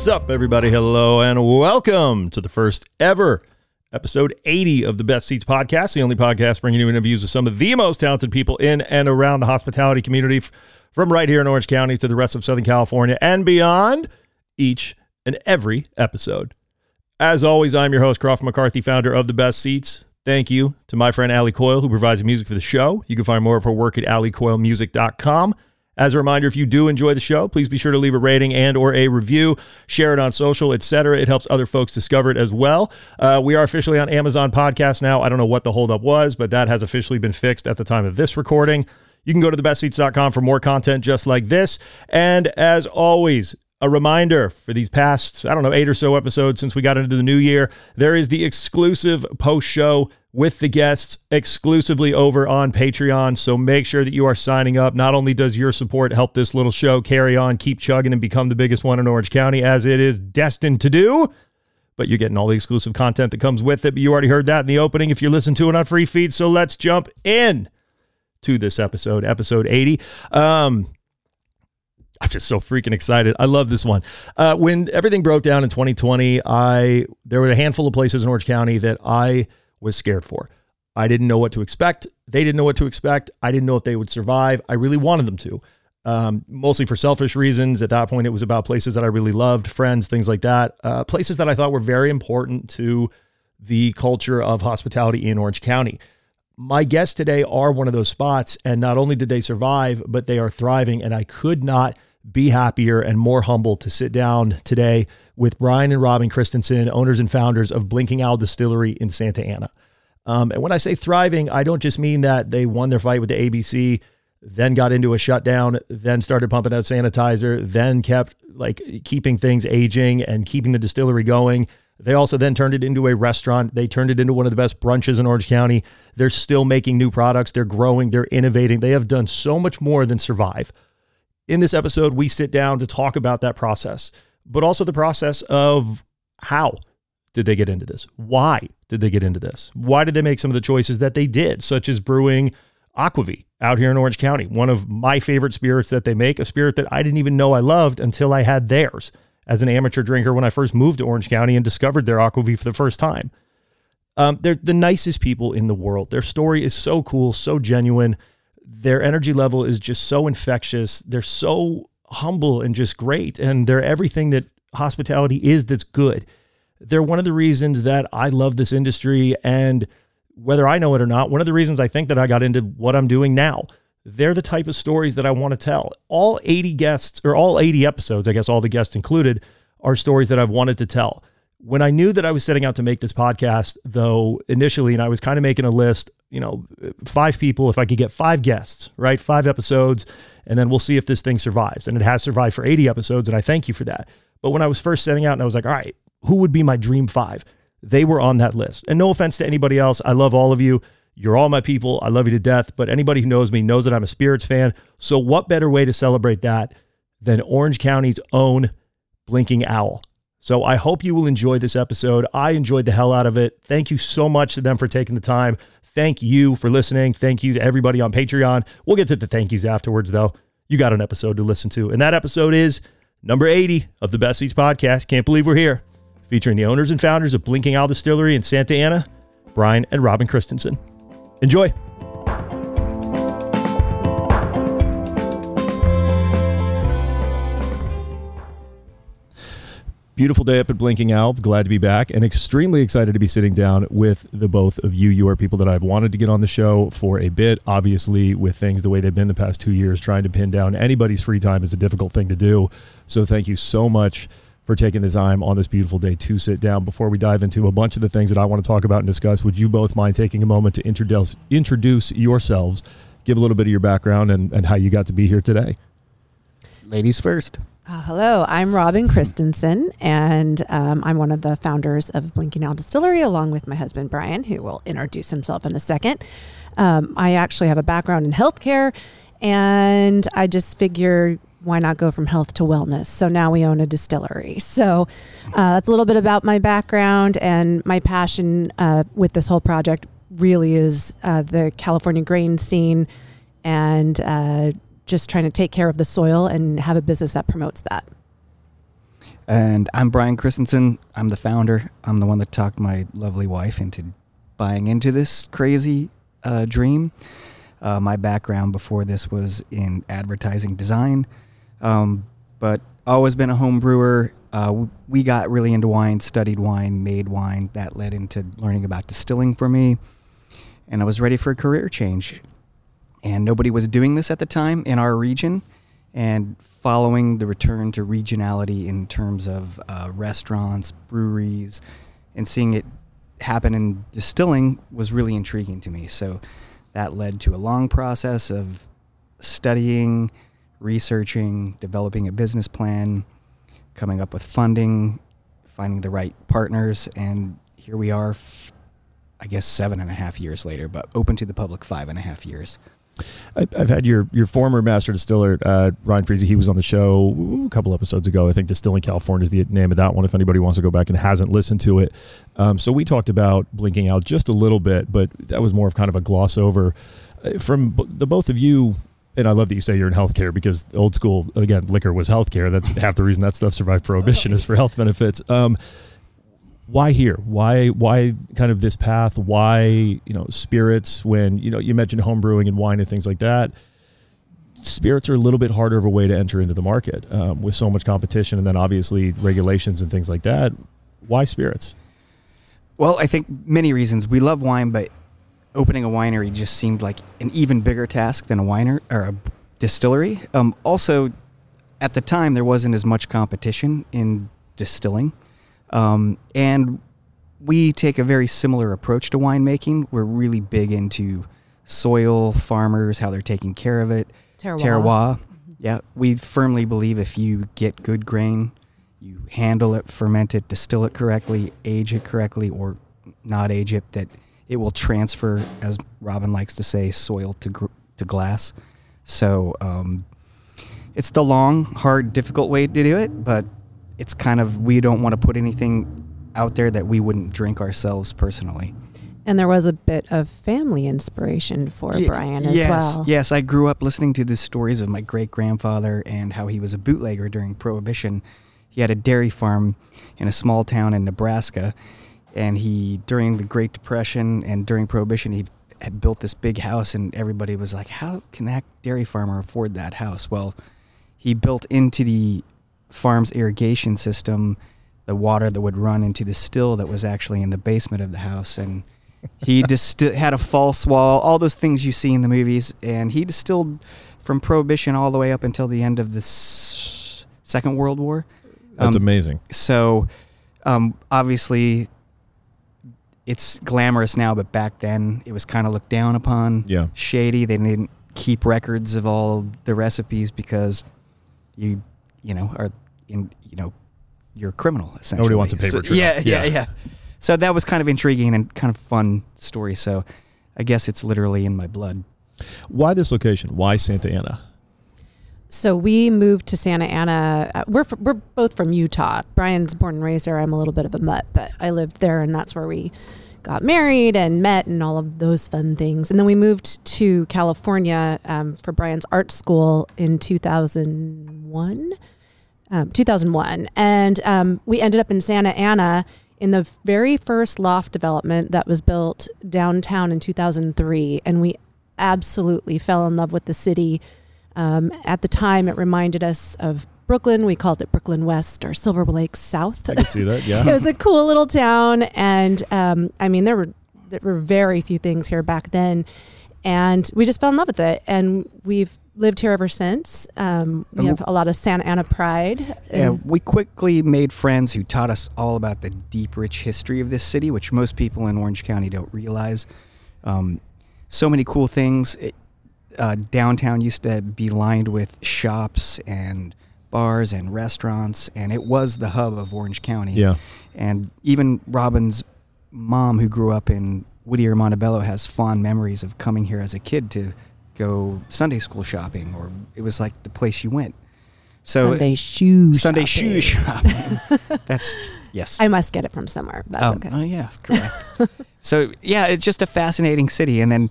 What's up, everybody? Hello, and welcome to the first ever episode 80 of the Best Ceats podcast, the only podcast bringing you interviews with some of the most talented people in and around the hospitality community from right here in Orange County to the rest of Southern California and beyond each and every episode. As always, I'm your host, Crawford McCarthy, founder of the Best Ceats. Thank you to my friend Ali Coyle, who provides the music for the show. You can find more of her work at alicoylemusic.com. As a reminder, if you do enjoy the show, please be sure to leave a rating and or a review, share it on social, etc. It helps other folks discover it as well. Uh, we are officially on Amazon Podcast now. I don't know what the holdup was, but that has officially been fixed at the time of this recording. You can go to thebestceats.com for more content just like this. And as always, a reminder for these past, I don't know, eight or so episodes since we got into the new year, there is the exclusive post show with the guests exclusively over on Patreon. So make sure that you are signing up. Not only does your support help this little show carry on, keep chugging, and become the biggest one in Orange County, as it is destined to do, but you're getting all the exclusive content that comes with it. But you already heard that in the opening if you listen to it on free feed. So let's jump in to this episode, episode 80. Um, I'm just so freaking excited. I love this one. Uh, when everything broke down in 2020, I there were a handful of places in Orange County that I was scared for. I didn't know what to expect. They didn't know what to expect. I didn't know if they would survive. I really wanted them to, um, mostly for selfish reasons. At that point, it was about places that I really loved, friends, things like that. Uh, places that I thought were very important to the culture of hospitality in Orange County. My guests today are one of those spots, and not only did they survive, but they are thriving. And I could not be happier and more humble to sit down today with Brian and Robin Christenson, owners and founders of Blinking Owl Distillery in Santa Ana. Um, and when I say thriving, I don't just mean that they won their fight with the ABC, then got into a shutdown, then started pumping out sanitizer, then kept like keeping things aging and keeping the distillery going. They also then turned it into a restaurant. They turned it into one of the best brunches in Orange County. They're still making new products. They're growing. They're innovating. They have done so much more than survive. In this episode, we sit down to talk about that process, but also the process of how did they get into this? Why did they get into this? Why did they make some of the choices that they did, such as brewing Aquavit out here in Orange County, one of my favorite spirits that they make, a spirit that I didn't even know I loved until I had theirs as an amateur drinker when I first moved to Orange County and discovered their Aquavit for the first time. Um, they're the nicest people in the world. Their story is so cool, so genuine their energy level is just so infectious. They're so humble and just great. And they're everything that hospitality is that's good. They're one of the reasons that I love this industry. And whether I know it or not, one of the reasons I think that I got into what I'm doing now. They're the type of stories that I want to tell. All 80 guests, or all 80 episodes, I guess all the guests included, are stories that I've wanted to tell. When I knew that I was setting out to make this podcast, though, initially, and I was kind of making a list, you know, five people, if I could get five guests, right? Five episodes, and then we'll see if this thing survives. And it has survived for 80 episodes, and I thank you for that. But when I was first setting out and I was like, all right, who would be my dream five? They were on that list. And no offense to anybody else. I love all of you. You're all my people. I love you to death. But anybody who knows me knows that I'm a Spirits fan. So, what better way to celebrate that than Orange County's own Blinking Owl? So, I hope you will enjoy this episode. I enjoyed the hell out of it. Thank you so much to them for taking the time. Thank you for listening. Thank you to everybody on Patreon. We'll get to the thank yous afterwards, though. You got an episode to listen to. And that episode is number 80 of the Best Ceats podcast. Can't believe we're here. Featuring the owners and founders of Blinking Owl Distillery in Santa Ana, Brian and Robin Christenson. Enjoy. Beautiful day up at Blinking Owl. Glad to be back and extremely excited to be sitting down with the both of you. You are people that I've wanted to get on the show for a bit. Obviously, with things the way they've been the past two years, trying to pin down anybody's free time is a difficult thing to do. So, thank you so much for taking the time on this beautiful day to sit down. Before we dive into a bunch of the things that I want to talk about and discuss, would you both mind taking a moment to introduce introduce yourselves, give a little bit of your background and, and how you got to be here today? Ladies first. Uh, hello, I'm Robin Christenson, and um, I'm one of the founders of Blinking Owl Distillery, along with my husband Brian, who will introduce himself in a second. Um, I actually have a background in healthcare, and I just figured why not go from health to wellness? So now we own a distillery. So uh, that's a little bit about my background and my passion uh, with this whole project. Really is uh, the California grain scene and uh, just trying to take care of the soil and have a business that promotes that. And I'm Brian Christenson. I'm the founder. I'm the one that talked my lovely wife into buying into this crazy uh, dream. Uh, my background before this was in advertising design, um, but always been a home brewer. Uh, we got really into wine, studied wine, made wine. That led into learning about distilling for me, and I was ready for a career change. And nobody was doing this at the time in our region and following the return to regionality in terms of uh, restaurants, breweries, and seeing it happen in distilling was really intriguing to me. So that led to a long process of studying, researching, developing a business plan, coming up with funding, finding the right partners, and here we are. I guess seven and a half years later, but open to the public five and a half years. I've had your your former master distiller, uh, Ryan Friese. He was on the show a couple episodes ago. I think Distilling California is the name of that one. If anybody wants to go back and hasn't listened to it, um, so we talked about Blinking Owl just a little bit, but that was more of kind of a gloss over. Uh, from the both of you, and I love that you say you're in healthcare because old school again, liquor was healthcare. That's half the reason that stuff survived prohibition is for health benefits. Um, why here? Why why kind of this path? Why you know spirits? When you know you mentioned home brewing and wine and things like that. Spirits are a little bit harder of a way to enter into the market um, with so much competition, and then obviously regulations and things like that. Why spirits? Well, I think many reasons. We love wine, but opening a winery just seemed like an even bigger task than a winer or a distillery. Um, also, at the time, there wasn't as much competition in distilling. Um, and we take a very similar approach to winemaking. We're really big into soil, farmers, how they're taking care of it, Terroir. terroir. Yeah, we firmly believe if you get good grain, you handle it, ferment it, distill it correctly, age it correctly, or not age it, that it will transfer, as Robin likes to say, soil to gr- to glass. So um, it's the long, hard, difficult way to do it, but it's kind of we don't want to put anything out there that we wouldn't drink ourselves personally. And there was a bit of family inspiration for Brian as yes, well. Yes, I grew up listening to the stories of my great grandfather and how he was a bootlegger during Prohibition. He had a dairy farm in a small town in Nebraska, and he during the Great Depression and during Prohibition he had built this big house, and everybody was like, "How can that dairy farmer afford that house?" Well, he built into the farm's irrigation system the water that would run into the still that was actually in the basement of the house. And he disti- had a false wall all those things you see in the movies. And he distilled from prohibition all the way up until the end of the s- second world war. That's Um, amazing. so um, obviously it's glamorous now but back then it was kind of looked down upon. Yeah. shady. They didn't keep records of all the recipes because you you know are in you know you're a criminal essentially Nobody wants a paper So- trail. yeah, yeah Yeah. yeah so that was kind of intriguing and kind of fun story so i guess it's literally in my blood Why this location? Why Santa Ana? So we moved to Santa Ana. uh, We're fr- we're both from Utah. Brian's born and raised there. I'm a little bit of a mutt, but I lived there, and that's where we got married and met, and all of those fun things. And then we moved to California um, for Brian's art school in 2001. Um, 2001, and um, we ended up in Santa Ana in the very first loft development that was built downtown in 2003, and we absolutely fell in love with the city. Um, at the time, it reminded us of Brooklyn. We called it Brooklyn West or Silver Lake South. I can see that. Yeah. it was a cool little town, and um, I mean, there were there were very few things here back then, and we just fell in love with it. And we've lived here ever since. Um, we have a lot of Santa Ana pride. Yeah, we quickly made friends who taught us all about the deep, rich history of this city, which most people in Orange County don't realize. Um, so many cool things. It, uh, downtown used to be lined with shops and bars and restaurants, and it was the hub of Orange County. Yeah. And even Robin's mom, who grew up in Whittier, Montebello, has fond memories of coming here as a kid to go Sunday school shopping, or it was like the place you went. So Sunday shoe Sunday shopping. shoe shopping. That's yes. I must get it from somewhere. That's Oh, okay. Oh yeah, correct. so yeah, it's just a fascinating city, and then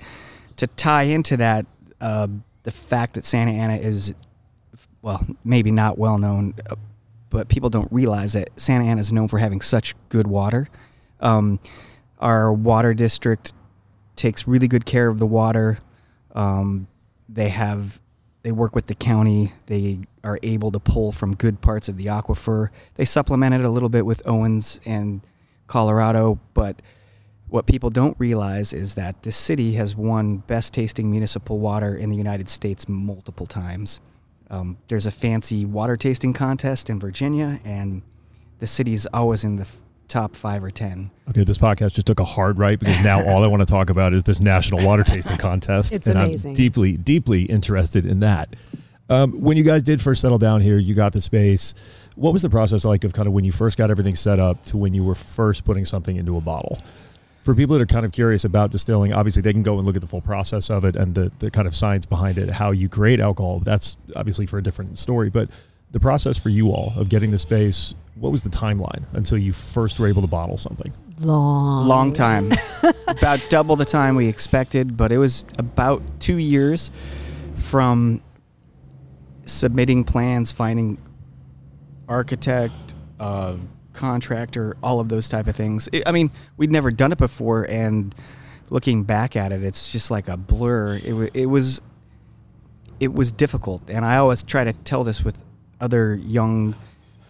to tie into that, uh, the fact that Santa Ana is, well, maybe not well known, uh, but people don't realize that Santa Ana is known for having such good water. Um, our water district takes really good care of the water. Um, they have they work with the county. They are able to pull from good parts of the aquifer. They supplement it a little bit with Owens and Colorado, but what people don't realize is that this city has won best tasting municipal water in the United States multiple times. Um, there's a fancy water tasting contest in Virginia, and the city's always in the f- top five or ten. Okay, this podcast just took a hard right because now all I want to talk about is this national water tasting contest. It's and amazing. I'm deeply, deeply interested in that. Um, when you guys did first settle down here, you got the space. What was the process like of kind of when you first got everything set up to when you were first putting something into a bottle? For people that are kind of curious about distilling, obviously they can go and look at the full process of it and the, the kind of science behind it, how you create alcohol. That's obviously for a different story. But the process for you all of getting the space, what was the timeline until you first were able to bottle something? Long. Long time, about double the time we expected, but it was about two years from submitting plans, finding architect, uh, contractor, all of those type of things. I I mean, we'd never done it before, and looking back at it, it's just like a blur. It, wa- it was it was difficult, and I always try to tell this with other young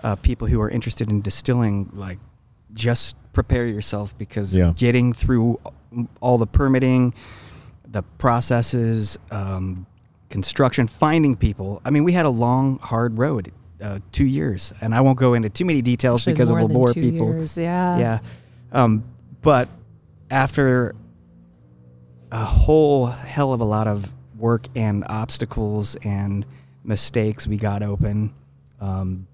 uh, people who are interested in distilling. Like, just prepare yourself because Yeah. getting through all the permitting, the processes, um, construction, finding people. I mean, we had a long, hard road, uh, two years, and I won't go into too many details Actually, because it will bore people. years, Yeah. Yeah. Um, but after a whole hell of a lot of work and obstacles and mistakes, we got open. Um,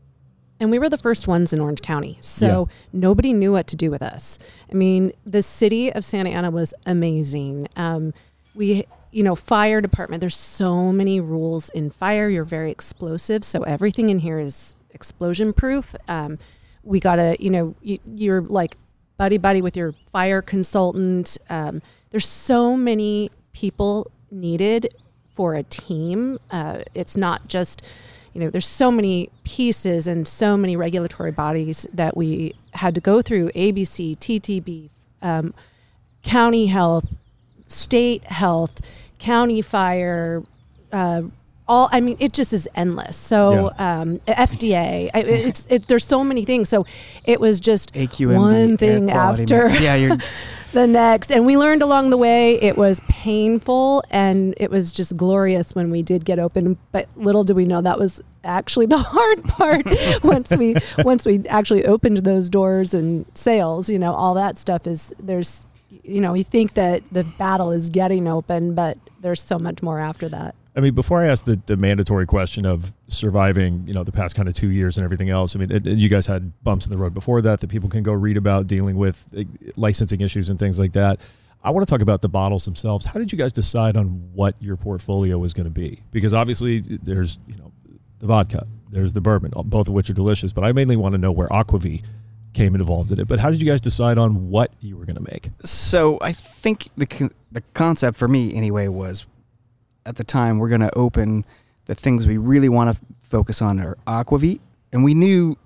And we were the first ones in Orange County. So nobody knew what to do with us. I mean, the city of Santa Ana was amazing. Um, we, you know, fire department, there's so many rules in fire. You're very explosive. So everything in here is explosion proof. Um, we got to, you know, you, you're like buddy buddy with your fire consultant. Um, there's so many people needed for a team. Uh, it's not just, you know, there's so many pieces and so many regulatory bodies that we had to go through ABC, TTB, um, county health, state health, county fire, uh, all I mean, it just is endless. So um, FDA, I, it's it's there's so many things. So it was just AQMD, one thing after yeah, the next, and we learned along the way. It was painful, and it was just glorious when we did get open. But little did we know that was actually the hard part. once we once we actually opened those doors and sales, you know, all that stuff is there's. You know, you think that the battle is getting open, but there's so much more after that. I mean, before I ask the, the mandatory question of surviving, you know, the past kind of two years and everything else, I mean, and, and you guys had bumps in the road before that that people can go read about dealing with uh, licensing issues and things like that. I want to talk about the bottles themselves. How did you guys decide on what your portfolio was going to be? Because obviously there's, you know, the vodka, there's the bourbon, both of which are delicious, but I mainly want to know where Aquavit came involved in it. But how did you guys decide on what you were going to make? so I think the the concept for me anyway was at the time we're going to open the things we really want to focus on are aquavit and we knew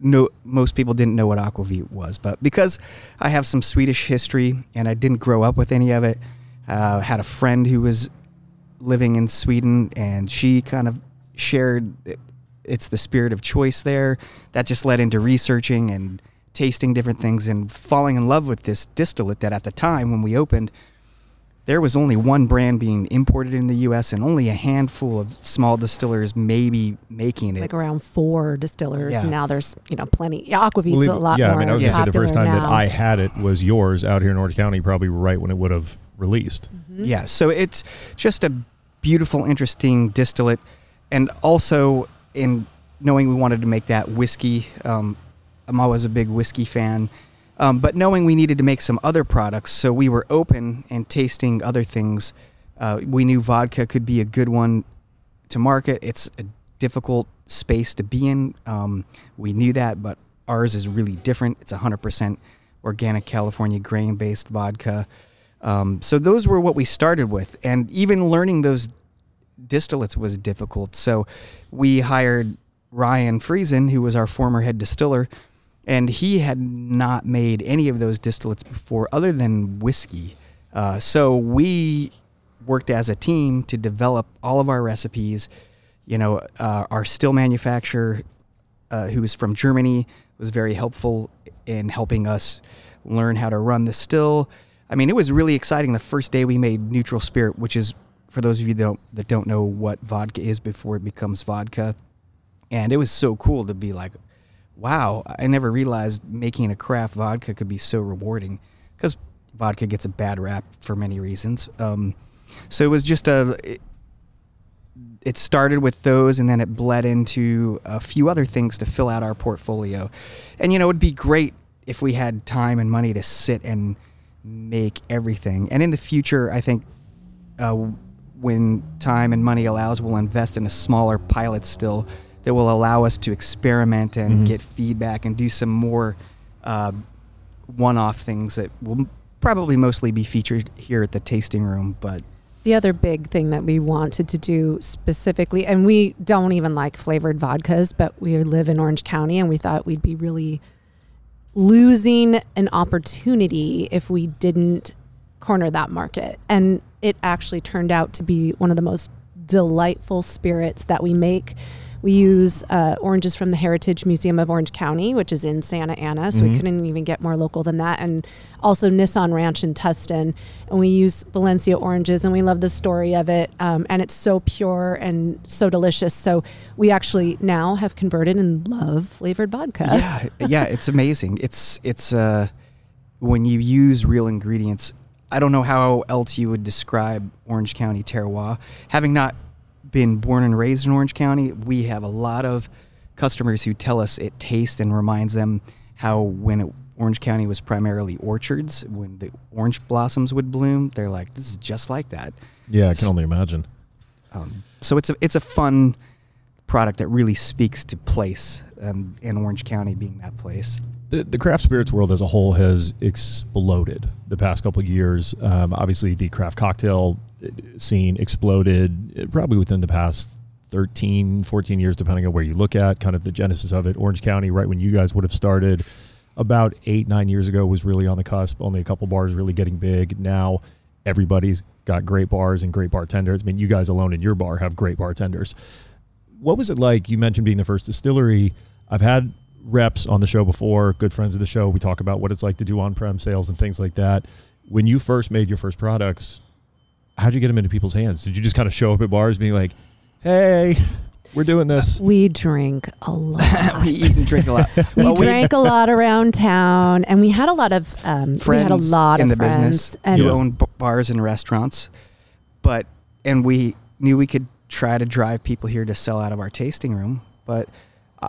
no most people didn't know what aquavit was but because I have some Swedish history and I didn't grow up with any of it uh, had a friend who was living in Sweden and she kind of shared it's the spirit of choice there that just led into researching and tasting different things and falling in love with this distillate that at the time when we opened there was only one brand being imported in the U.S. and only a handful of small distillers maybe making it. like around four distillers. Yeah. and Now there's you know plenty. Yeah, Aquavit's Well, a lot yeah, more. I mean, I was gonna say the first popular time that. I had it was yours out here in Orange County, probably right when it would have released. Mm-hmm. Yeah, so it's just a beautiful, interesting distillate, and also in knowing we wanted to make that whiskey. Um, I'm always a big whiskey fan, um, but knowing we needed to make some other products, so we were open and tasting other things. Uh, we knew vodka could be a good one to market. It's a difficult space to be in. Um, we knew that, but ours is really different. It's 100% organic California grain based vodka. Um, so those were what we started with, and even learning those distillates was difficult. So we hired Ryan Friesen, who was our former head distiller, and he had not made any of those distillates before, other than whiskey. Uh, so we worked as a team to develop all of our recipes. You know, uh, our still manufacturer, uh, who was from Germany, was very helpful in helping us learn how to run the still. I mean, it was really exciting the first day we made neutral spirit, which is for those of you that don't, that don't know what vodka is before it becomes vodka. And it was so cool to be like, wow, I never realized making a craft vodka could be so rewarding because vodka gets a bad rap for many reasons. Um, so it was just a, it, it started with those and then it bled into a few other things to fill out our portfolio. And, you know, it'd be great if we had time and money to sit and make everything. And in the future, I think uh, when time and money allows, we'll invest in a smaller pilot still that will allow us to experiment and Mhm. get feedback and do some more uh, one-off things that will probably mostly be featured here at the tasting room. But The other big thing that we wanted to do specifically, and we don't even like flavored vodkas, but we live in Orange County and we thought we'd be really losing an opportunity if we didn't corner that market. And it actually turned out to be one of the most delightful spirits that we make. We use uh, oranges from the Heritage Museum of Orange County, which is in Santa Ana. So we Mhm. couldn't even get more local than that. And also Nissan Ranch in Tustin. And we use Valencia oranges and we love the story of it. Um, and it's so pure and so delicious. So we actually now have converted and love flavored vodka. yeah, yeah, it's amazing. It's it's uh, when you use real ingredients. I don't know how else you would describe Orange County terroir. Having not been born and raised in Orange County, we have a lot of customers who tell us it tastes and reminds them how when it, Orange County was primarily orchards, when the orange blossoms would bloom, they're like, "This is just like that." Yeah, I can only imagine. Um, so it's a it's a fun product that really speaks to place, and in Orange County being that place. The, the craft spirits world as a whole has exploded the past couple years. Um, obviously, the craft cocktail uh, scene exploded uh, probably within the past 13, 14 years, depending on where you look at, kind of the genesis of it. Orange County, right when you guys would have started about eight, nine years ago, was really on the cusp. Only a couple bars really getting big. Now, everybody's got great bars and great bartenders. I mean, you guys alone in your bar have great bartenders. What was it like? You mentioned being the first distillery. I've had reps on the show before, good friends of the show. We talk about what it's like to do on-prem sales and things like that. When you first made your first products, how'd you get them into people's hands? Did you just kind of show up at bars being like, "Hey, we're doing this"? We drink a lot. we eat and drink a lot. we Well, drank a lot around town, and we had a lot of um, we friends had a lot in of the friends, business and who Yeah. own b- bars and restaurants, but and we knew we could try to drive people here to sell out of our tasting room, but uh,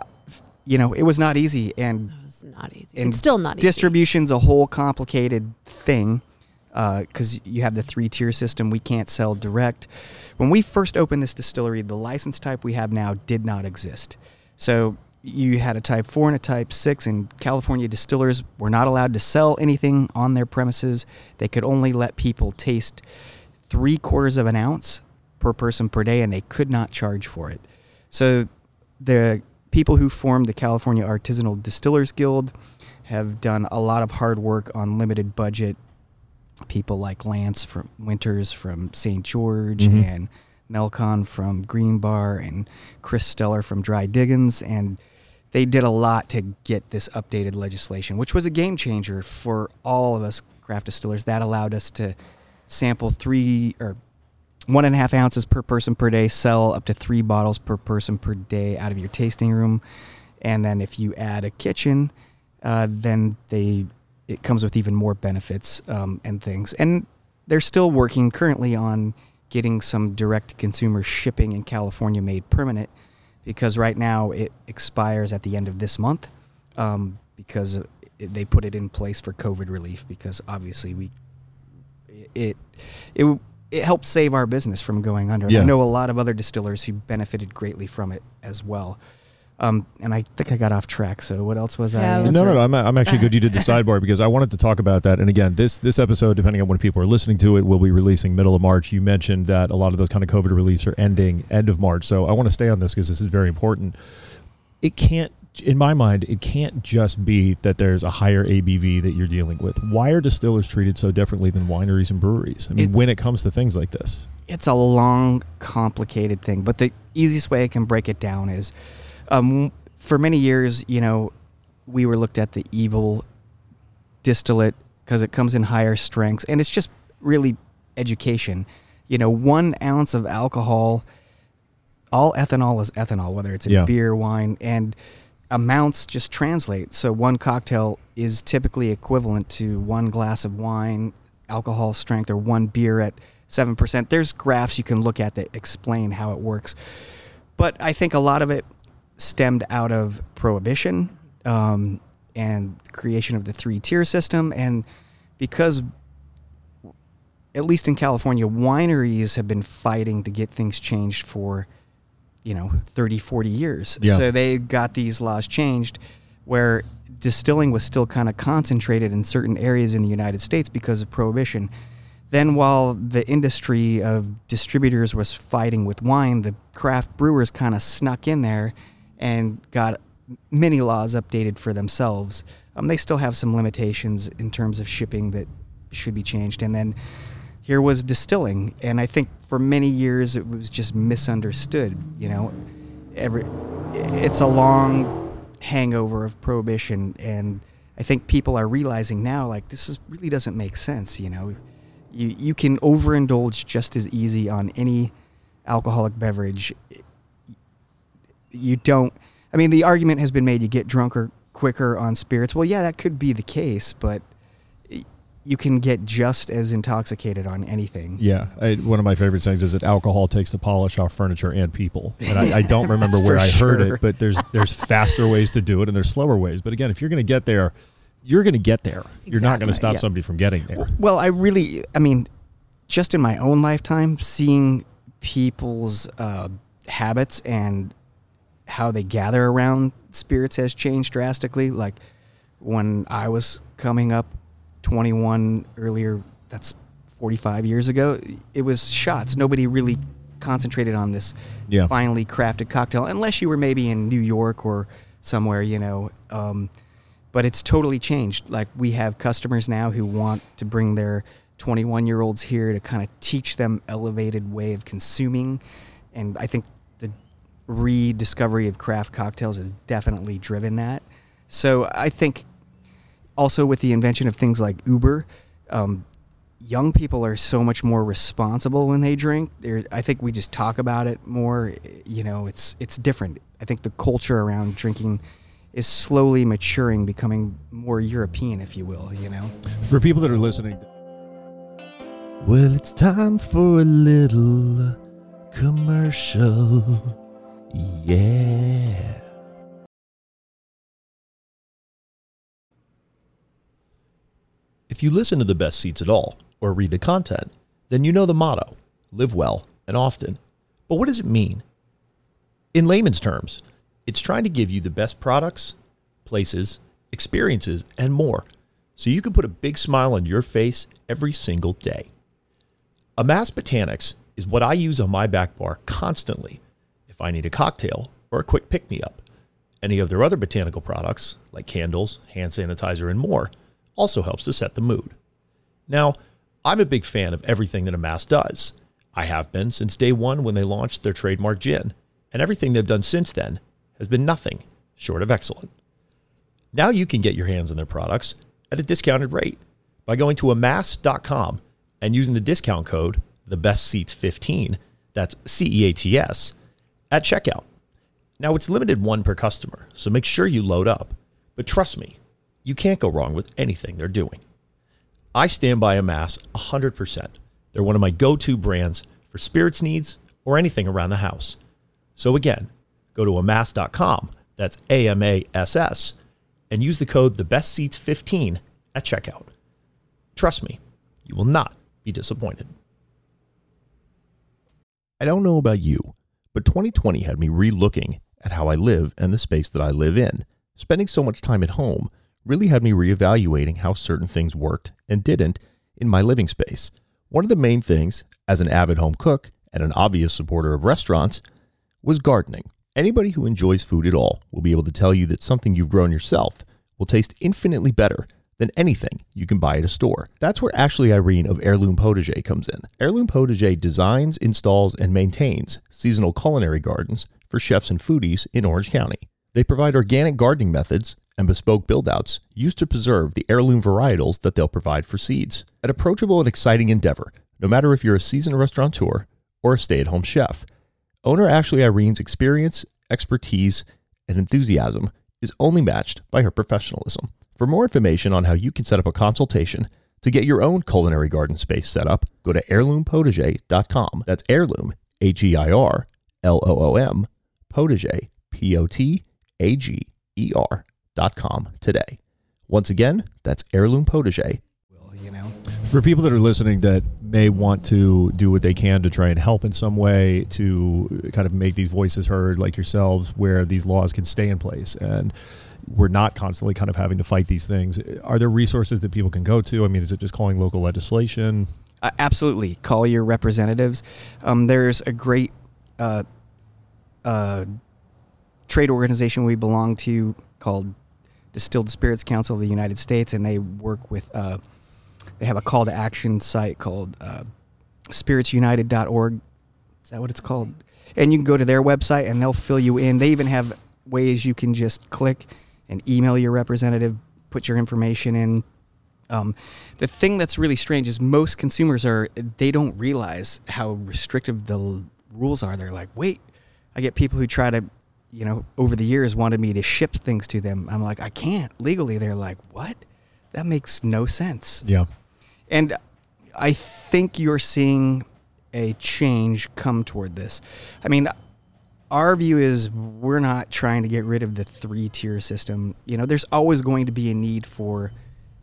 you know it was not easy, and it was not easy. And it's still not easy. distribution's a whole complicated thing because you have the three tier system. We can't sell direct. When we first opened this distillery, the license type we have now did not exist. So you had a type 4 and a type 6, and California distillers were not allowed to sell anything on their premises. They could only let people taste three quarters of an ounce per person per day, and they could not charge for it. So the people who formed the California Artisanal Distillers Guild have done a lot of hard work on limited budget. People like Lance from Winters from St. George Mhm. and Melkon from Greenbar and Chris Steller from Dry Diggings and they did a lot to get this updated legislation, which was a game changer for all of us craft distillers. That allowed us to sample three or one and a half ounces per person per day, sell up to three bottles per person per day out of your tasting room. And then if you add a kitchen, uh, then they it comes with even more benefits um, and things. And they're still working currently on getting some direct consumer shipping in California made permanent because right now it expires at the end of this month um, because they put it in place for COVID relief because obviously we it it it helped save our business from going under. Yeah. I know a lot of other distillers who benefited greatly from it as well. Um, and I think I got off track. So what else was Yeah, I? no, no, no. I'm, I'm actually good. You did the sidebar because I wanted to talk about that. And again, this this episode, depending on when people are listening to it, will be releasing middle of March. You mentioned that a lot of those kind of COVID reliefs are ending end of March. So I want to stay on this because this is very important. It can't, in my mind, it can't just be that there's a higher ABV that you're dealing with. Why are distillers treated so differently than wineries and breweries? I mean, It- when it comes to things like this. it's a long, complicated thing. But the easiest way I can break it down is, um, for many years, you know, we were looked at the evil distillate because it comes in higher strengths, and it's just really education. You know, one ounce of alcohol, all ethanol is ethanol, whether it's in Yeah. beer, wine, and amounts just translate. So one cocktail is typically equivalent to one glass of wine, alcohol strength, or one beer at 7%. There's graphs you can look at that explain how it works. But I think a lot of it stemmed out of prohibition um, and creation of the three tier system. And because, at least in California, wineries have been fighting to get things changed for, you know, 30, 40 years. Yeah. So they got these laws changed where distilling was still kind of concentrated in certain areas in the United States because of prohibition. Then, while the industry of distributors was fighting with wine, the craft brewers kind of snuck in there and got many laws updated for themselves. Um, they still have some limitations in terms of shipping that should be changed. And then here was distilling, and I think for many years it was just misunderstood. You know, every it's a long hangover of prohibition, and I think people are realizing now like this is really doesn't make sense. You know, you you can overindulge just as easy on any alcoholic beverage. You don't. I mean, the argument has been made you get drunker quicker on spirits. Well, yeah, that could be the case, but you can get just as intoxicated on anything. Yeah, I, one of my favorite things is that alcohol takes the polish off furniture and people. And I, I don't remember where I heard it, but there's there's faster ways to do it and there's slower ways. But again, if you're going to get there, you're going to get there. You're not going to stop yeah. somebody from getting there. Well, I really, I mean, just in my own lifetime, seeing people's uh, habits and how they gather around spirits has changed drastically. Like when I was coming up, 21 earlier, that's 45 years ago, it was shots. Nobody really concentrated on this Yeah. finely crafted cocktail, unless you were maybe in New York or somewhere, you know. Um, but it's totally changed. Like we have customers now who want to bring their 21 year olds here to kind of teach them elevated way of consuming, and I think the rediscovery of craft cocktails has definitely driven that. So I think also with the invention of things like Uber, um, young people are so much more responsible when they drink. They're, I think we just talk about it more. You know, it's it's different. I think the culture around drinking is slowly maturing, becoming more European, if you will. You know. For people that are listening, well, it's time for a little commercial. Yeah. If you listen to the best ceats at all, or read the content, then you know the motto live well and often. But what does it mean? In layman's terms, it's trying to give you the best products, places, experiences, and more so you can put a big smile on your face every single day. Amass Botanics is what I use on my back bar constantly if I need a cocktail or a quick pick me up. Any of their other botanical products, like candles, hand sanitizer, and more, also helps to set the mood. Now, I'm a big fan of everything that Amass does. I have been since day one when they launched their trademark gin, and everything they've done since then has been nothing short of excellent. Now you can get your hands on their products at a discounted rate by going to amass.com and using the discount code the best ceats 15 that's c-e-a-t-s at checkout now it's limited one per customer so make sure you load up but trust me you can't go wrong with anything they're doing i stand by amass 100% they're one of my go-to brands for spirits needs or anything around the house so again go to amass.com that's a-m-a-s-s and use the code the best ceats 15 at checkout trust me you will not be disappointed. I don't know about you, but 2020 had me re-looking at how I live and the space that I live in. Spending so much time at home really had me reevaluating how certain things worked and didn't in my living space. One of the main things, as an avid home cook and an obvious supporter of restaurants, was gardening. Anybody who enjoys food at all will be able to tell you that something you've grown yourself will taste infinitely better than anything you can buy at a store. That's where Ashley Irene of Heirloom Potager comes in. Heirloom Potager designs, installs, and maintains seasonal culinary gardens for chefs and foodies in Orange County. They provide organic gardening methods and bespoke buildouts used to preserve the heirloom varietals that they'll provide for seeds. An approachable and exciting endeavor, no matter if you're a seasoned restaurateur or a stay at home chef. Owner Ashley Irene's experience, expertise, and enthusiasm is only matched by her professionalism. For more information on how you can set up a consultation to get your own culinary garden space set up, go to heirloompotager.com. That's heirloom, H E I R L O O M, potager, P O T A G E R.com today. Once again, that's heirloom potager. You know, For people that are listening that may want to do what they can to try and help in some way to kind of make these voices heard, like yourselves, where these laws can stay in place and we're not constantly kind of having to fight these things. Are there resources that people can go to? I mean, is it just calling local legislation? Uh, absolutely. Call your representatives. Um, there's a great uh, uh, trade organization we belong to called Distilled Spirits Council of the United States, and they work with. Uh, they have a call to action site called uh, spiritsunited.org. Is that what it's called? And you can go to their website, and they'll fill you in. They even have ways you can just click and email your representative, put your information in, um, the thing that's really strange is most consumers are they don't realize how restrictive the l- rules are. They're like, wait, I get people who try to, you know, over the years wanted me to ship things to them. I'm like, I can't legally. They're like, what? That makes no sense. Yeah. And I think you're seeing a change come toward this. I mean, our view is we're not trying to get rid of the three tier system. You know, there's always going to be a need for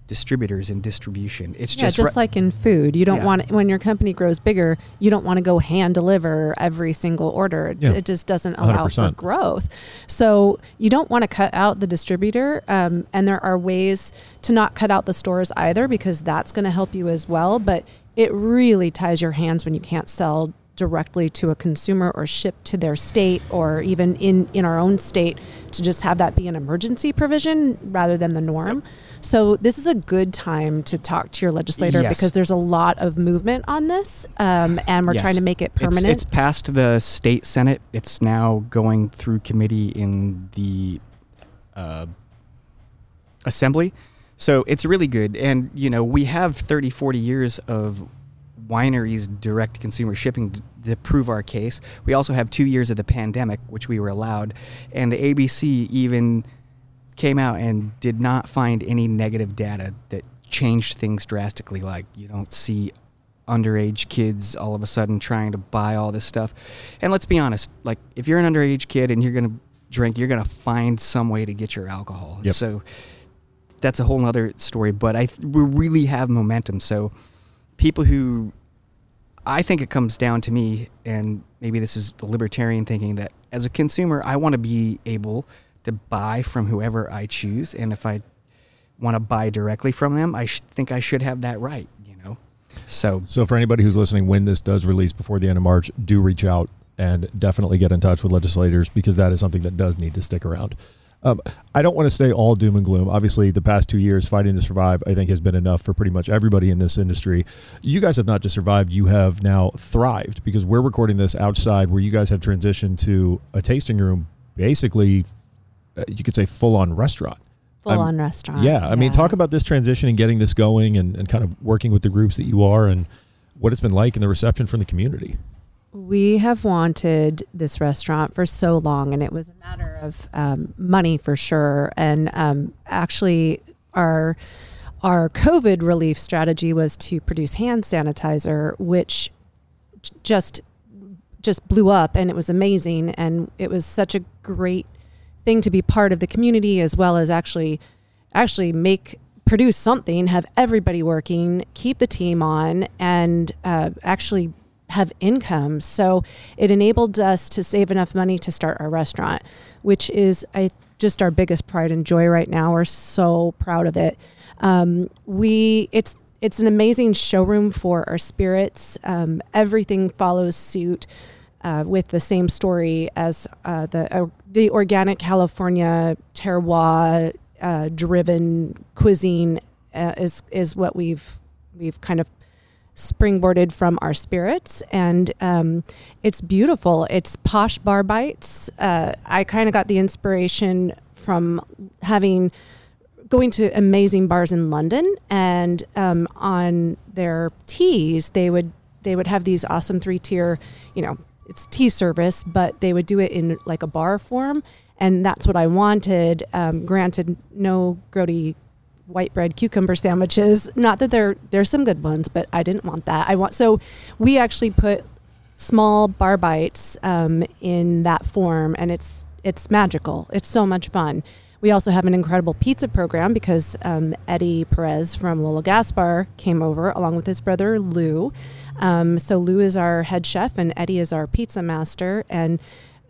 distributors and distribution. It's Yeah, just, just, ri- like in food, you don't Yeah. want when your company grows bigger, you don't want to go hand deliver every single order. It, Yeah. it just doesn't allow for 100%. growth. So you don't want to cut out the distributor, um, and there are ways to not cut out the stores either because that's going to help you as well. But it really ties your hands when you can't sell directly to a consumer or ship to their state or even in in our own state to just have that be an emergency provision rather than the norm. So this is a good time to talk to your legislator Yes. because there's a lot of movement on this, um, and we're Yes. trying to make it It's- permanent. It's, passed the state senate. It's now going through committee in the uh, assembly. So it's really good. And, you know, we have 30, 40 years of wineries direct consumer shipping d- to prove our case. We also have two years of the pandemic, which we were allowed. And the ABC even came out and did not find any negative data that changed things drastically. Like you don't see underage kids all of a sudden trying to buy all this stuff. And let's be honest, like if you're an underage kid and you're going to drink, you're going to find some way to get your alcohol. Yep. So that's a whole other story, but I th- we really have momentum. So people who I think it comes down to me, and maybe this is the libertarian thinking that as a consumer, I want to be able to buy from whoever I choose, and if I want to buy directly from them, I sh- think I should have that right. You know, so So for anybody who's listening, when this does release before the end of March, do reach out and definitely get in touch with legislators because that is something that does need to stick around. Um, I don't want to stay all doom and gloom. Obviously, the past two years fighting to survive, I think, has been enough for pretty much everybody in this industry. You guys have not just survived; you have now thrived because we're recording this outside, where you guys have transitioned to a tasting room, basically, uh, you could say full-on restaurant. Full I'm- on restaurant. Yeah, I mean, talk about this transition and getting this going, and, and kind of working with the groups that you are, and what it's been like and the reception from the community. We have wanted this restaurant for so long, and it was a matter of um, money for sure. And um, actually, our our COVID relief strategy was to produce hand sanitizer, which just just blew up, and it was amazing. And it was such a great thing to be part of the community, as well as actually actually make produce something, have everybody working, keep the team on, and uh, actually have income. So it enabled us to save enough money to start our restaurant, which is I just our biggest pride and joy right now. We're so proud of it. Um, we it's it's an amazing showroom for our spirits. Um, everything follows suit. Uh, with the same story as uh, the uh, the organic California terroir uh, driven cuisine uh, is is what we've we've kind of springboarded from our spirits and um, it's beautiful. It's posh bar bites. Uh, i kind of got the inspiration from having going to amazing bars in london and um, on their teas they would they would have these awesome three tier you know it's tea service but they would do it in like a bar form and that's what i wanted. Um, granted no grody white bread cucumber sandwiches. Not that there there's some good ones, but I didn't want that. I want so we actually put small bar bites um, in that form, and it's it's magical. It's so much fun. We also have an incredible pizza program because um, Eddie Perez from Lola Gaspar came over along with his brother Lou. Um, so Lou is our head chef, and Eddie is our pizza master, and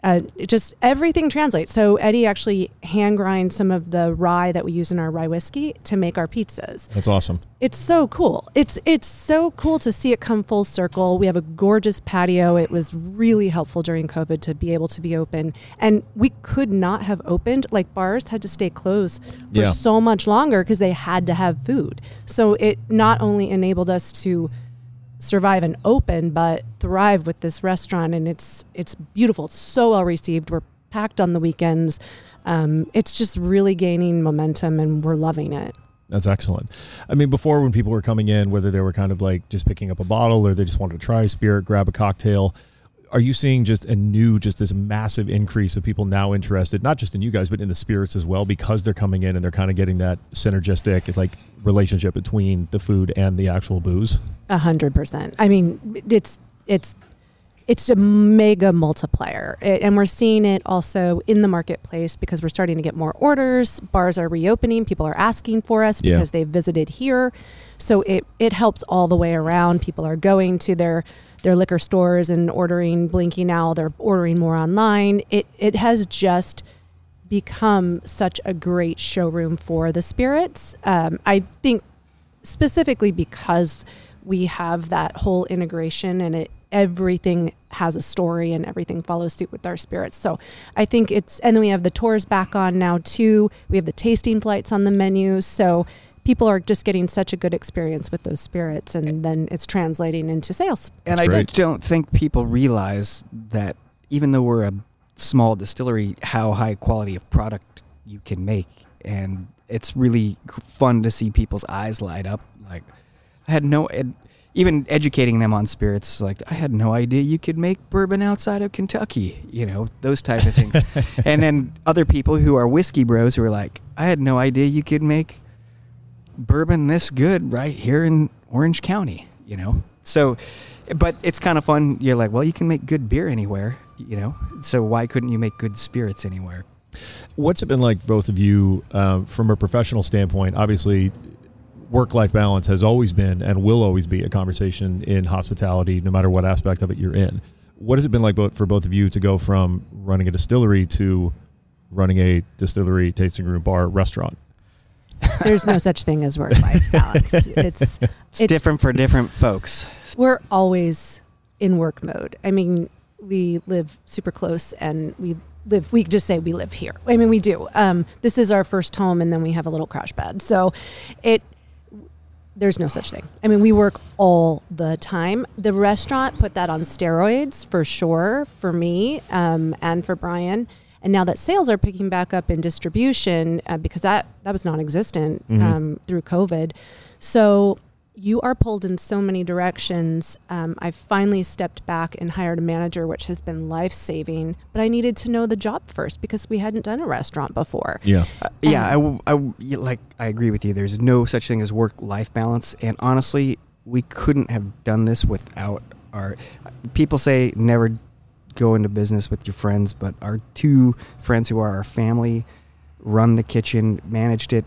uh, it just everything translates. So Eddie actually hand grinds some of the rye that we use in our rye whiskey to make our pizzas. That's awesome. It's so cool. It's it's so cool to see it come full circle. We have a gorgeous patio. It was really helpful during COVID to be able to be open, and we could not have opened. Like bars had to stay closed for Yeah. so much longer because they had to have food. So it not only enabled us to survive and open, but thrive with this restaurant. And it's it's beautiful. It's so well received. We're packed on the weekends. Um, it's just really gaining momentum, and we're loving it. That's excellent. I mean, before when people were coming in, whether they were kind of like just picking up a bottle or they just wanted to try a spirit, grab a cocktail, are you seeing just a new, just this massive increase of people now interested, not just in you guys, but in the spirits as well, because they're coming in and they're kind of getting that synergistic like relationship between the food and the actual booze? A hundred percent. I mean, it's it's it's a mega multiplier, it, and we're seeing it also in the marketplace because we're starting to get more orders. Bars are reopening. People are asking for us Yeah. because they've visited here, so it it helps all the way around. People are going to their their liquor stores and ordering Blinky now. They're ordering more online. It it has just become such a great showroom for the spirits. Um, I think specifically because we have that whole integration and it everything has a story and everything follows suit with our spirits. So I think it's and then we have the tours back on now too. We have the tasting flights on the menu. So people are just getting such a good experience with those spirits and then it's translating into sales. And That's I great. don't think people realize that even though we're a small distillery, how high quality of product you can make. And it's really fun to see people's eyes light up. Like, I had no, ed- even educating them on spirits, like, I had no idea you could make bourbon outside of Kentucky, you know, those type of things. and then other people who are whiskey bros who are like, I had no idea you could make bourbon this good right here in Orange County, you know? So, but it's kind of fun. You're like, well, you can make good beer anywhere, you know? So why couldn't you make good spirits anywhere? What's it been like, both of you, um, from a professional standpoint? Obviously, work life balance has always been and will always be a conversation in hospitality, no matter what aspect of it you're in. What has it been like for both of you to go from running a distillery to running a distillery, tasting room, bar, restaurant? There's no such thing as work life balance. It's It's, It's- different for different folks. we're always in work mode. I mean, we live super close and we live we just say we live here. I mean, we do. Um, this is our first home and then we have a little crash pad. So it there's no such thing. I mean, we work all the time. The restaurant put that on steroids for sure for me um, and for Brian. And now that sales are picking back up in distribution, uh, because that that was non-existent Mhm. um, through COVID, so you are pulled in so many directions. Um, I finally stepped back and hired a manager, which has been life saving. But I needed to know the job first because we hadn't done a restaurant before. Yeah. Uh, yeah, I, w- I w- y- like I agree with you. There's no such thing as work-life balance, and honestly, we couldn't have done this without our. People say never go into business with your friends, but our two friends who are our family run the kitchen, managed it,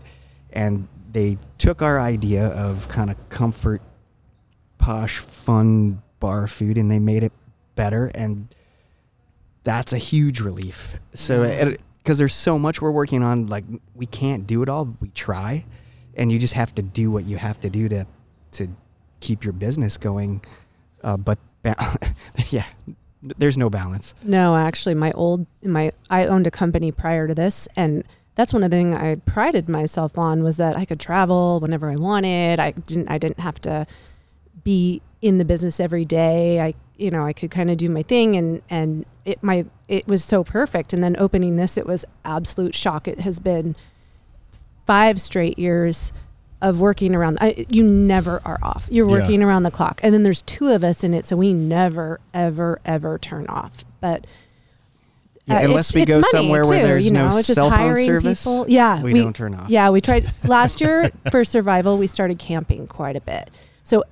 and they took our idea of kind of comfort, posh, fun bar food, and they made it better, and that's a huge relief. So, because there's so much we're working on, like we can't do it all. We try, and you just have to do what you have to do to to keep your business going. Uh, but yeah, there's no balance. No, actually, my old my I owned a company prior to this, and that's one of the things I prided myself on was that I could travel whenever I wanted. I didn't I didn't have to be in the business every day. I you know I could kind of do my thing, and and it my it was so perfect. And then opening this, it was absolute shock. It has been five straight years of working around. I, you never are off. You're Yeah. working around the clock, and then there's two of us in it, so we never, ever, ever turn off. But Yeah, uh, unless it's- we it's go money, somewhere where there's you know, no it's just cell phone hiring service. People. Yeah, we, don't turn off. Yeah, we tried last year for survival. We started camping quite a bit. So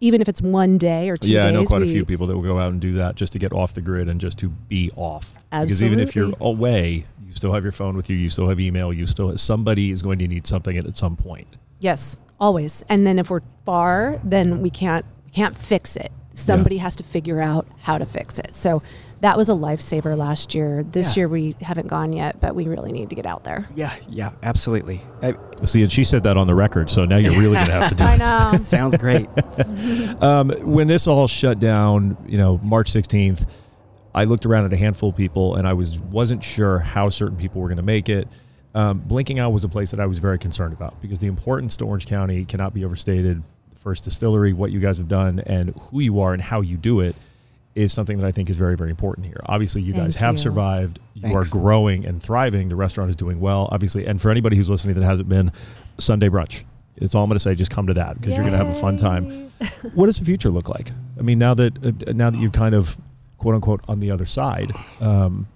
even if it's one day or two yeah, days, I know quite a few people that will go out and do that just to get off the grid and just to be off. Absolutely. Because even if you're away, you still have your phone with you, you still have email, you still somebody is going to need something at, at some point. Yes, always. And then if we're far, then we can't we can't fix it. Somebody has to figure out how to fix it. So that was a lifesaver last year. This Yeah. year we haven't gone yet, but we really need to get out there. Yeah, yeah, absolutely. I, See, and she said that on the record, so now you're really going to have to do I it. know. sounds great. Um, when this all shut down, you know, March 16th, I looked around at a handful of people and I was wasn't sure how certain people were going to make it. Um, Blinking Owl was a place that I was very concerned about because the importance to Orange County cannot be overstated. The first distillery, what you guys have done, and who you are and how you do it is something that I think is very, very important here. Obviously, you guys Thank have you. survived. You Thanks. are growing and thriving. The restaurant is doing well, obviously. And for anybody who's listening that hasn't been, Sunday brunch. It's all I'm going to say. Just come to that because you're going to have a fun time what does the future look like? I mean, now that uh, now that you've kind of quote unquote on the other side, um,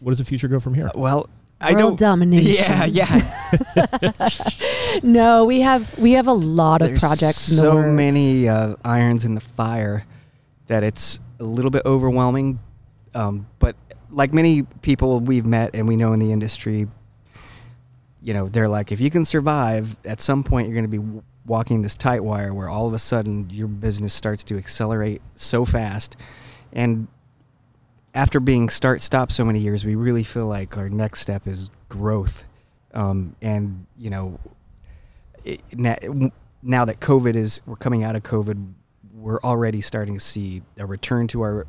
what does the future go from here? Well, I World don't. domination. Yeah, yeah. No, we have we have a lot of projects. In the so works. many uh, irons in the fire that it's a little bit overwhelming. Um, but like many people we've met and we know in the industry, you know, they're like, if you can survive, at some point you're going to be w- walking this tight wire where all of a sudden your business starts to accelerate so fast. And after being start stop so many years, we really feel like our next step is growth. Um, and you know, it, now, now that COVID is, we're coming out of COVID, we're already starting to see a return to our,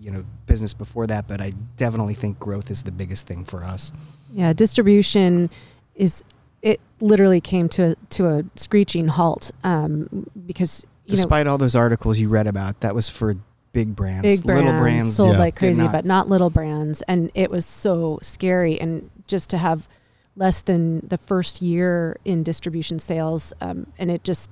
you know, business before that. But I definitely think growth is the biggest thing for us. Yeah, distribution is it literally came to a, to a screeching halt um, because you know Despite all those articles you read about, that was for big brands, big brands, little brands. sold Yeah. like crazy, not but not little brands, and it was so scary. And just to have less than the first year in distribution sales, um, and it just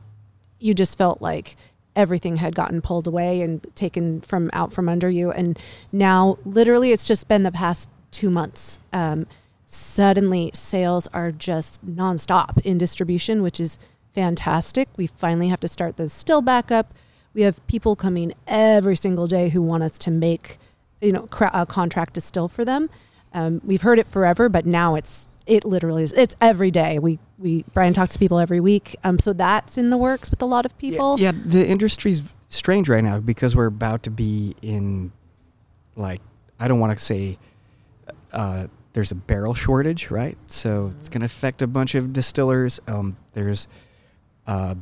you just felt like everything had gotten pulled away and taken from out from under you, and now literally it's just been the past two months. Um, suddenly sales are just nonstop in distribution, which is fantastic. We finally have to start the still back up. We have people coming every single day who want us to make, you know, cra- a contract distill for them. Um, we've heard it forever, but now it's it literally is. It's every day. We we Brian talks to people every week. Um, so that's in the works with a lot of people. Yeah, yeah, the industry's strange right now because we're about to be in, like, I don't want to say, uh, there's a barrel shortage, right? So it's going to affect a bunch of distillers. Um, there's, uh,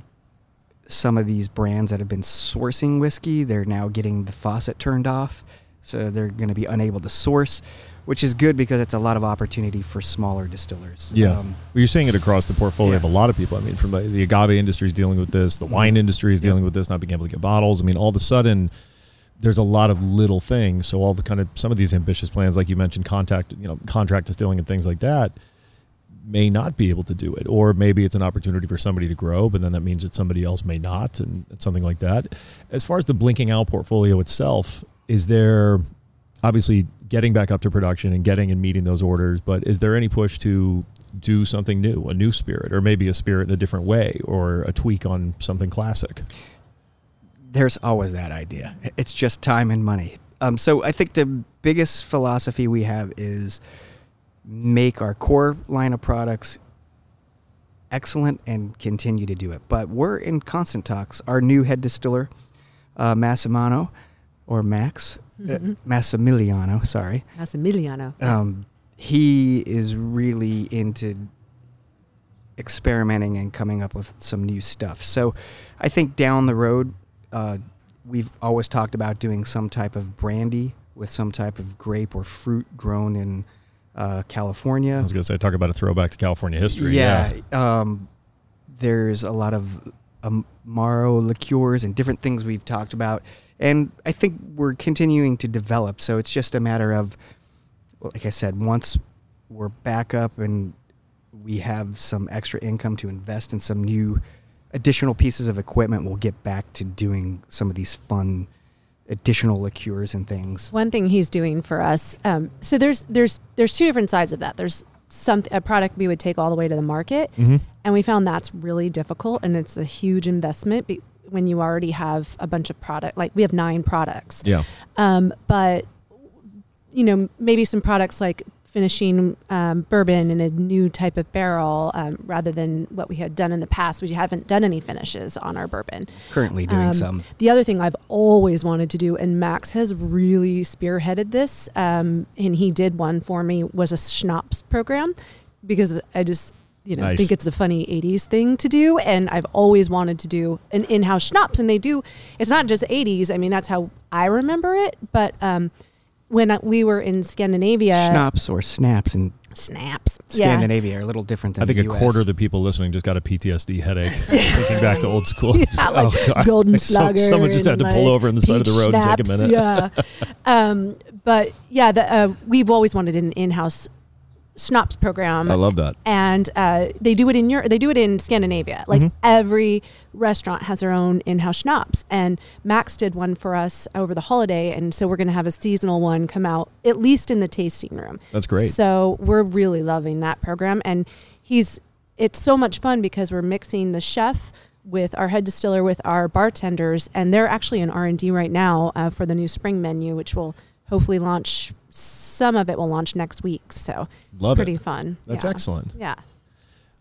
some of these brands that have been sourcing whiskey, they're now getting the faucet turned off, so they're going to be unable to source, which is good because it's a lot of opportunity for smaller distillers. Yeah. Um, Well, you're seeing it across the portfolio of a lot of people. I mean, from the, the agave industry is dealing with this, the wine industry is dealing with this, not being able to get bottles. I mean, all of a sudden, there's a lot of little things. So all the kind of some of these ambitious plans, like you mentioned, contact, you know, contract distilling and things like that. May not be able to do it, or maybe it's an opportunity for somebody to grow, but then that means that somebody else may not, and something like that. As far as the Blinking Owl portfolio itself, is there obviously getting back up to production and getting and meeting those orders, but is there any push to do something new, a new spirit, or maybe a spirit in a different way, or a tweak on something classic? There's always that idea. It's just time and money. Um, so I think the biggest philosophy we have is make our core line of products excellent and continue to do it. But we're in constant talks. Our new head distiller, uh, Massimano, or Max, Mhm. uh, Massimiliano, sorry. Massimiliano. Um, he is really into experimenting and coming up with some new stuff. So I think down the road, uh, we've always talked about doing some type of brandy with some type of grape or fruit grown in uh, I was going to say, talk about a throwback to California history. Yeah. Um, there's a lot of um, Amaro liqueurs and different things we've talked about. And I think we're continuing to develop. So it's just a matter of, like I said, once we're back up and we have some extra income to invest in some new additional pieces of equipment, we'll get back to doing some of these fun additional liqueurs and things. One thing he's doing for us. Um, so there's there's there's two different sides of that. There's some a product we would take all the way to the market, Mm-hmm. and we found that's really difficult, and it's a huge investment be, when you already have a bunch of product. Like we have nine products, Yeah. um, but you know maybe some products like finishing um, bourbon in a new type of barrel um, rather than what we had done in the past. We haven't done any finishes on our bourbon. Currently doing Um, some. The other thing I've always wanted to do, and Max has really spearheaded this, um, and he did one for me, was a schnapps program because I just, you know, Nice. think it's a funny 80s thing to do. And I've always wanted to do an in house schnapps. And they do, it's not just 80s. I mean, that's how I remember it. But um, when I- we were in Scandinavia, Schnapps or snaps in snaps. Yeah. Scandinavia are a little different than I think the a US. quarter of the people listening just got a PTSD headache thinking back to old school. Yeah, Just, like oh, God. Golden Some- Slugger Someone just had and, to pull like, over on the side of the peach road and take a minute. Yeah. um, but yeah, the, uh, we've always wanted an in-house schnapps program. I love that. and uh, they do it in Europe. They do it in Scandinavia. Like Mhm. every restaurant has their own in-house schnapps, and Max did one for us over the holiday, and so we're going to have a seasonal one come out at least in the tasting room. That's great. So we're really loving that program, and he's it's so much fun because we're mixing the chef with our head distiller with our bartenders, and they're actually in R and D right now uh, for the new spring menu, which will hopefully launch. Some of it will launch next week, so it's Love pretty it. fun. That's Yeah. excellent. Yeah.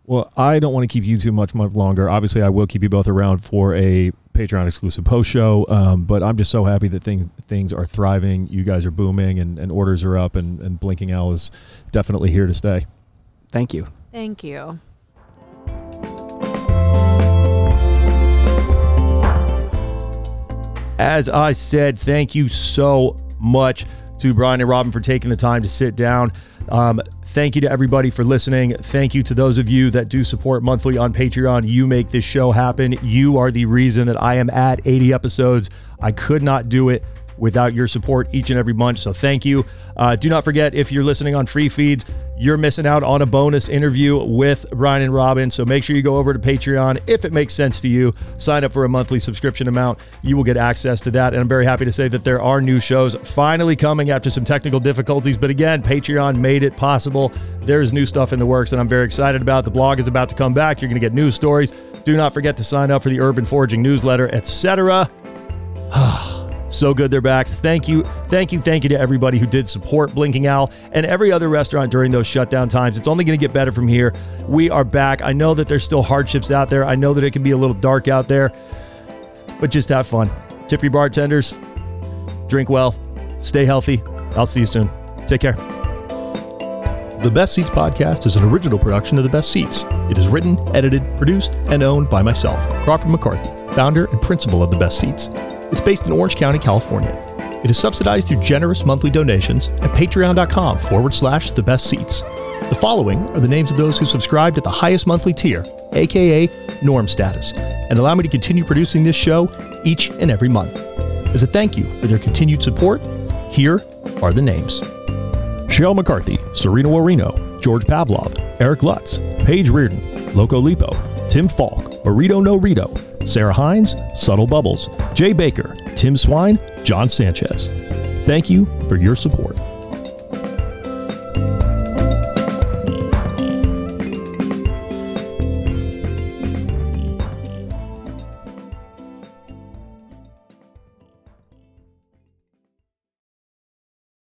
Well, I don't want to keep you too much, much longer. Obviously, I will keep you both around for a Patreon exclusive post show. Um, but I'm just so happy that things things are thriving. You guys are booming, and, and orders are up, and, and Blinking Owl is definitely here to stay. Thank you. Thank you. As I said, thank you so much to Brian and Robin for taking the time to sit down. Um, thank you to everybody for listening. Thank you to those of you that do support monthly on Patreon. You make this show happen. You are the reason that I am at 80 episodes. I could not do it without your support each and every month. So thank you. Uh, do not forget if you're listening on free feeds, you're missing out on a bonus interview with Brian and Robin. So make sure you go over to Patreon if it makes sense to you. Sign up for a monthly subscription amount. You will get access to that. And I'm very happy to say that there are new shows finally coming after some technical difficulties. But again, Patreon made it possible. There's new stuff in the works that I'm very excited about. The blog is about to come back. You're going to get news stories. Do not forget to sign up for the Urban Foraging newsletter, etc. So good they're back. Thank you, thank you, thank you to everybody who did support Blinking Owl and every other restaurant during those shutdown times. It's only going to get better from here. We are back. I know that there's still hardships out there. I know that it can be a little dark out there, but just have fun. Tip your bartenders, drink well, stay healthy. I'll see you soon. Take care. The Best Ceats podcast is an original production of The Best Ceats. It is written, edited, produced, and owned by myself, Crawford McCarthy, founder and principal of The Best Seats. It's based in Orange County, California. It is subsidized through generous monthly donations at patreon.com forward slash the best ceats. The following are the names of those who subscribed at the highest monthly tier, aka norm status, and allow me to continue producing this show each and every month. As a thank you for their continued support, here are the names. Shale McCarthy, Serena Warino, George Pavlov, Eric Lutz, Paige Reardon, Loco Lipo, Tim Falk, Burrito No Rito, Sarah Hines, Subtle Bubbles, Jay Baker, Tim Swine, John Sanchez. Thank you for your support.